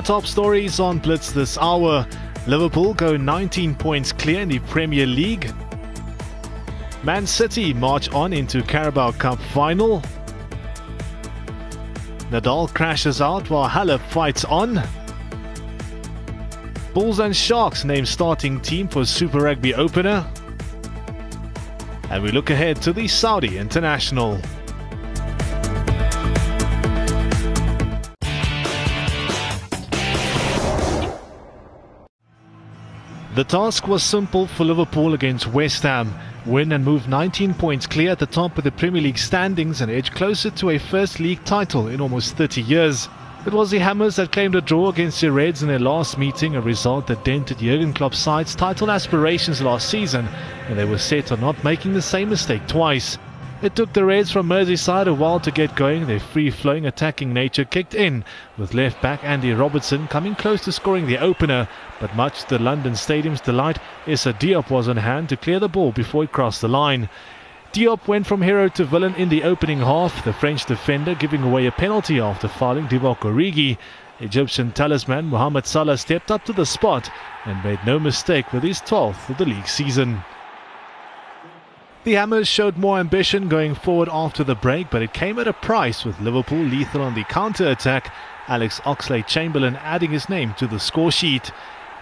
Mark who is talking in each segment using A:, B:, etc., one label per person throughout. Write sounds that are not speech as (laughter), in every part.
A: Your top stories on Blitz this hour. Liverpool go 19 points clear in the Premier League. Man City march on into Carabao Cup final. Nadal crashes out while Halep fights on. Bulls and Sharks name starting team for Super Rugby opener. And we look ahead to the Saudi International. The task was simple for Liverpool against West Ham. Win and move 19 points clear at the top of the Premier League standings and edge closer to a first league title in almost 30 years. It was the Hammers that claimed a draw against the Reds in their last meeting, a result that dented Jurgen Klopp's side's title aspirations last season, and they were set on not making the same mistake twice. It took the Reds from Merseyside a while to get going. Their free-flowing attacking nature kicked in, with left-back Andy Robertson coming close to scoring the opener. But much to London Stadium's delight, Issa Diop was on hand to clear the ball before it crossed the line. Diop went from hero to villain in the opening half, the French defender giving away a penalty after fouling Divock Origi. Egyptian talisman Mohamed Salah stepped up to the spot and made no mistake with his 12th of the league season. The Hammers showed more ambition going forward after the break, but it came at a price with Liverpool lethal on the counter-attack, Alex Oxlade-Chamberlain adding his name to the score sheet.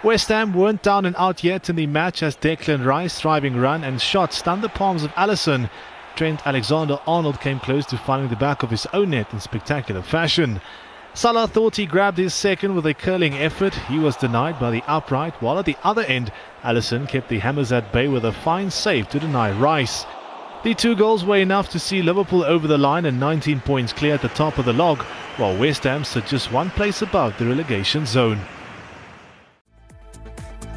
A: West Ham weren't down and out yet in the match as Declan Rice driving run and shot stunned the palms of Alisson. Trent Alexander-Arnold came close to finding the back of his own net in spectacular fashion. Salah thought he grabbed his second with a curling effort. He was denied by the upright, while at the other end, Alisson kept the Hammers at bay with a fine save to deny Rice. The two goals were enough to see Liverpool over the line and 19 points clear at the top of the log, while West Ham stood just one place above the relegation zone.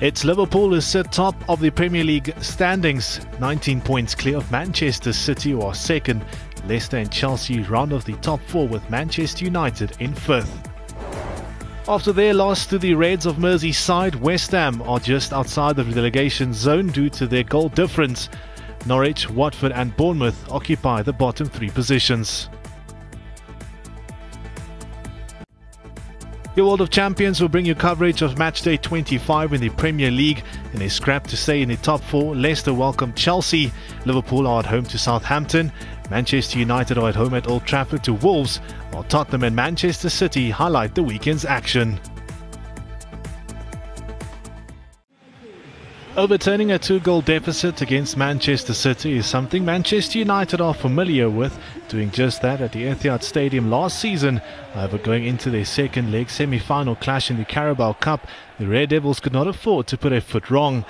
A: It's Liverpool who sit top of the Premier League standings, 19 points clear of Manchester City, who are second. Leicester and Chelsea round off the top four with Manchester United in fifth. After their loss to the Reds of Merseyside, West Ham are just outside the relegation zone due to their goal difference. Norwich, Watford, and Bournemouth occupy the bottom three positions. Your World of Champions will bring you coverage of matchday 25 in the Premier League. In a scrap to stay in the top four, Leicester welcome Chelsea. Liverpool are at home to Southampton. Manchester United are at home at Old Trafford to Wolves, while Tottenham and Manchester City highlight the weekend's action. Overturning a two goal deficit against Manchester City is something Manchester United are familiar with, doing just that at the Etihad Stadium last season. However, going into their second leg semi final clash in the Carabao Cup, the Red Devils could not afford to put a foot wrong.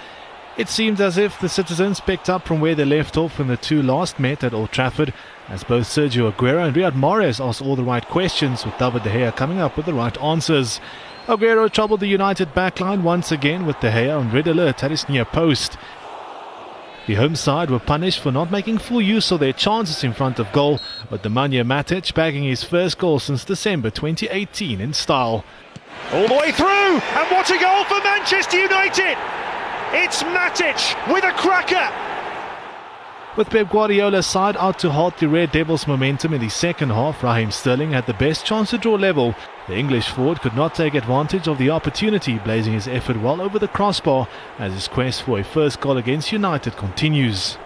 A: It seemed as if the citizens picked up from where they left off when the two last met at Old Trafford, as both Sergio Aguero and Riyad Mahrez asked all the right questions, with David De Gea coming up with the right answers. Aguero troubled the United backline once again with De Gea on red alert at his near post. The home side were punished for not making full use of their chances in front of goal, with Nemanja Matic bagging his first goal since December 2018 in style.
B: All the way through, and what a goal for Manchester United! It's Matic with a cracker!
A: With Pep Guardiola's side out to halt the Red Devils' momentum in the second half, Raheem Sterling had the best chance to draw level. The English forward could not take advantage of the opportunity, blazing his effort well over the crossbar as his quest for a first goal against United continues.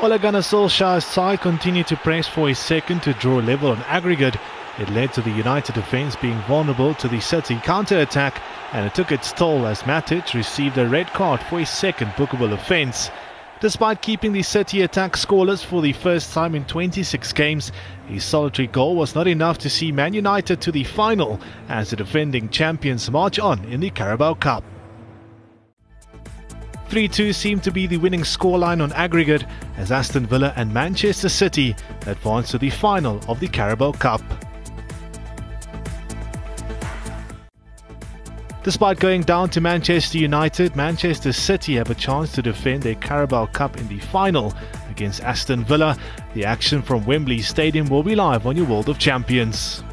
A: Ole Gunnar Solskjaer's side continued to press for a second to draw level on aggregate. It led to the United defence being vulnerable to the City counter-attack and it took its toll as Matic received a red card for a second bookable offence. Despite keeping the City attack scoreless for the first time in 26 games, his solitary goal was not enough to see Man United to the final as the defending champions march on in the Carabao Cup. 3-2 seemed to be the winning scoreline on aggregate as Aston Villa and Manchester City advanced to the final of the Carabao Cup. Despite going down to Manchester United, Manchester City have a chance to defend their Carabao Cup in the final against Aston Villa. The action from Wembley Stadium will be live on your World of Champions.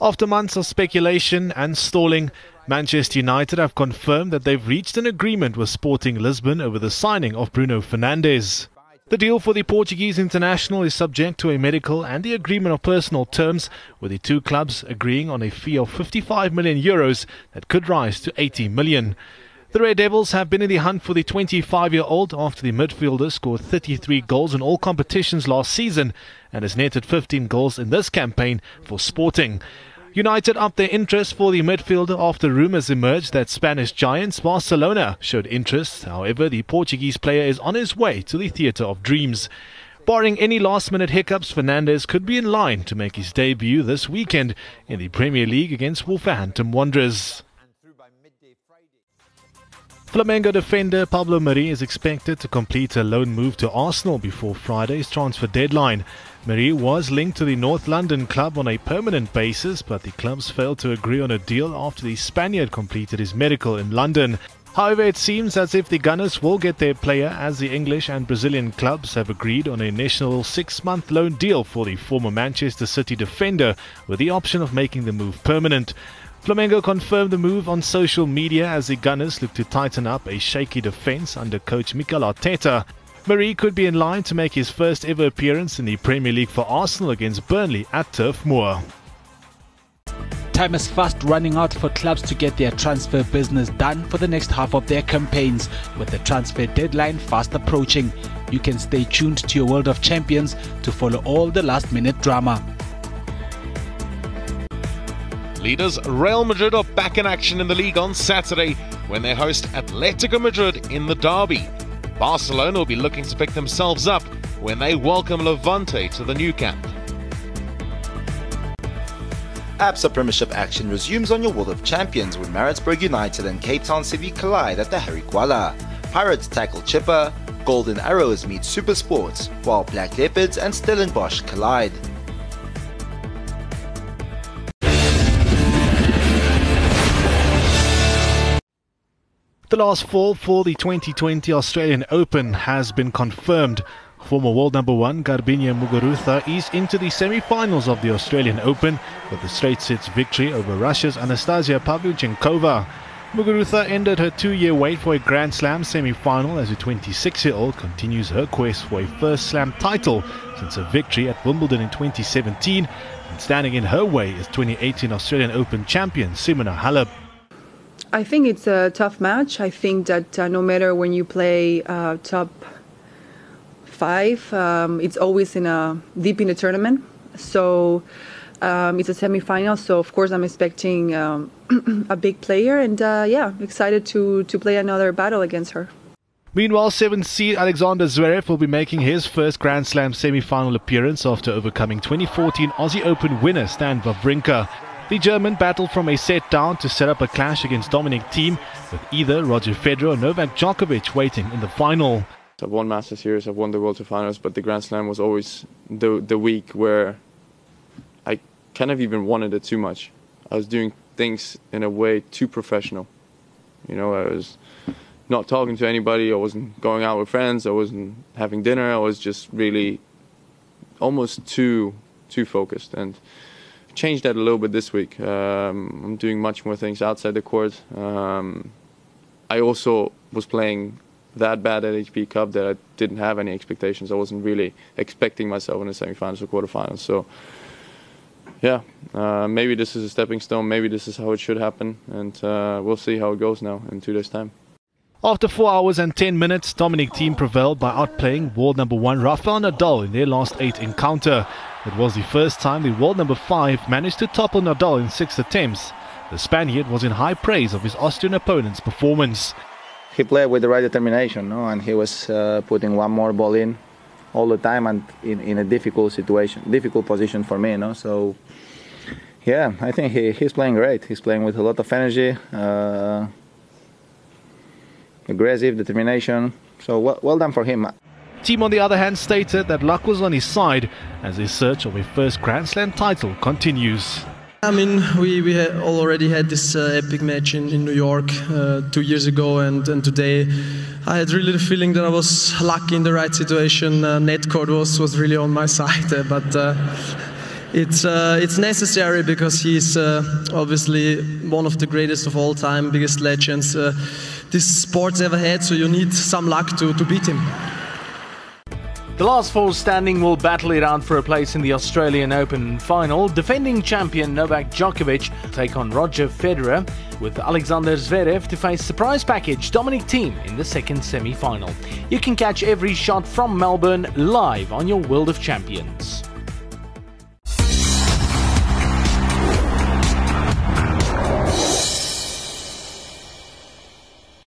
A: After months of speculation and stalling, Manchester United have confirmed that they've reached an agreement with Sporting Lisbon over the signing of Bruno Fernandes. The deal for the Portuguese international is subject to a medical and the agreement of personal terms, with the two clubs agreeing on a fee of 55 million euros that could rise to 80 million. The Red Devils have been in the hunt for the 25 year old after the midfielder scored 33 goals in all competitions last season and has netted 15 goals in this campaign for Sporting. United upped their interest for the midfielder after rumours emerged that Spanish giants Barcelona showed interest. However, the Portuguese player is on his way to the theatre of dreams. Barring any last minute hiccups, Fernandes could be in line to make his debut this weekend in the Premier League against Wolverhampton Wanderers. Flamengo defender Pablo Mari is expected to complete a loan move to Arsenal before Friday's transfer deadline. Mari was linked to the North London club on a permanent basis, but the clubs failed to agree on a deal after the Spaniard completed his medical in London. However, it seems as if the Gunners will get their player as the English and Brazilian clubs have agreed on a national six month loan deal for the former Manchester City defender with the option of making the move permanent. Flamengo confirmed the move on social media as the Gunners look to tighten up a shaky defence under coach Mikel Arteta. Mari could be in line to make his first ever appearance in the Premier League for Arsenal against Burnley at Turf Moor.
C: Time is fast running out for clubs to get their transfer business done for the next half of their campaigns, with the transfer deadline fast approaching. You can stay tuned to your World of Champions to follow all the last minute drama.
D: Leaders Real Madrid are back in action in the league on Saturday when they host Atletico Madrid in the derby. Barcelona will be looking to pick themselves up when they welcome Levante to the Nou Camp.
E: ABSA Premiership action resumes on your World of Champions when Maritzburg United and Cape Town City collide at the Harry. Pirates tackle Chippa, Golden Arrows meet Super Sports, while Black Leopards and Stellenbosch collide.
A: The last fall for the 2020 Australian Open has been confirmed. Former world number one Garbiñe Muguruza is into the semi-finals of the Australian Open with a straight sets victory over Russia's Anastasia Pavlyuchenkova. Muguruza ended her two-year wait for a Grand Slam semi-final as a 26-year-old continues her quest for a first Slam title since her victory at Wimbledon in 2017 and standing in her way is 2018 Australian Open champion Simona Halep.
F: I think it's a tough match. I think that uh, no matter when you play uh, top five, um, it's always in a deep in the tournament. So um, it's a semi-final. So of course I'm expecting um, (clears throat) a big player, and uh, yeah, excited to to play another battle against her.
A: Meanwhile, seventh seed Alexander Zverev will be making his first Grand Slam semi-final appearance after overcoming 2014 Aussie Open winner Stan Wawrinka. The German battled from a set down to set up a clash against Dominic Thiem, with either Roger Federer or Novak Djokovic waiting in the final.
G: I've won Masters Series, I've won the World Tour Finals, but the Grand Slam was always the the week where I kind of even wanted it too much. I was doing things in a way too professional. You know, I was not talking to anybody, I wasn't going out with friends, I wasn't having dinner, I was just really almost too too focused and changed that a little bit this week. Um, I'm doing much more things outside the court. Um, I also was playing that bad at ATP Cup that I didn't have any expectations. I wasn't really expecting myself in the semifinals or quarterfinals. So, yeah, uh, maybe this is a stepping stone. Maybe this is how it should happen, and uh, we'll see how it goes now in two days' time.
A: After 4 hours and 10 minutes, Dominic Thiem prevailed by outplaying world number 1 Rafael Nadal in their last 8 encounter. It was the first time the world number 5 managed to topple Nadal in 6 attempts. The Spaniard was in high praise of his Austrian opponent's performance.
H: He played with the right determination, no? and he was uh, putting one more ball in all the time and in, in a difficult situation, difficult position for me. No? So, yeah, I think he, he's playing great. He's playing with a lot of energy. Uh, aggressive, determination. So well, well done for him.
A: Thiem, on the other hand, stated that luck was on his side as his search of a first Grand Slam title continues.
I: I mean, we, we had already had this uh, epic match in, in New York uh, two years ago, and, and today I had really the feeling that I was lucky in the right situation. Uh, net court was, was really on my (laughs) side, uh, but uh, it's, uh, it's necessary because he's obviously one of the greatest of all time, biggest legends this sport's ever had, so you need some luck to, to beat him.
J: The last four standing will battle it out for a place in the Australian Open final. Defending champion Novak Djokovic take on Roger Federer, with Alexander Zverev to face surprise package Dominic Thiem in the second semi final. You can catch every shot from Melbourne live on your World of Champions.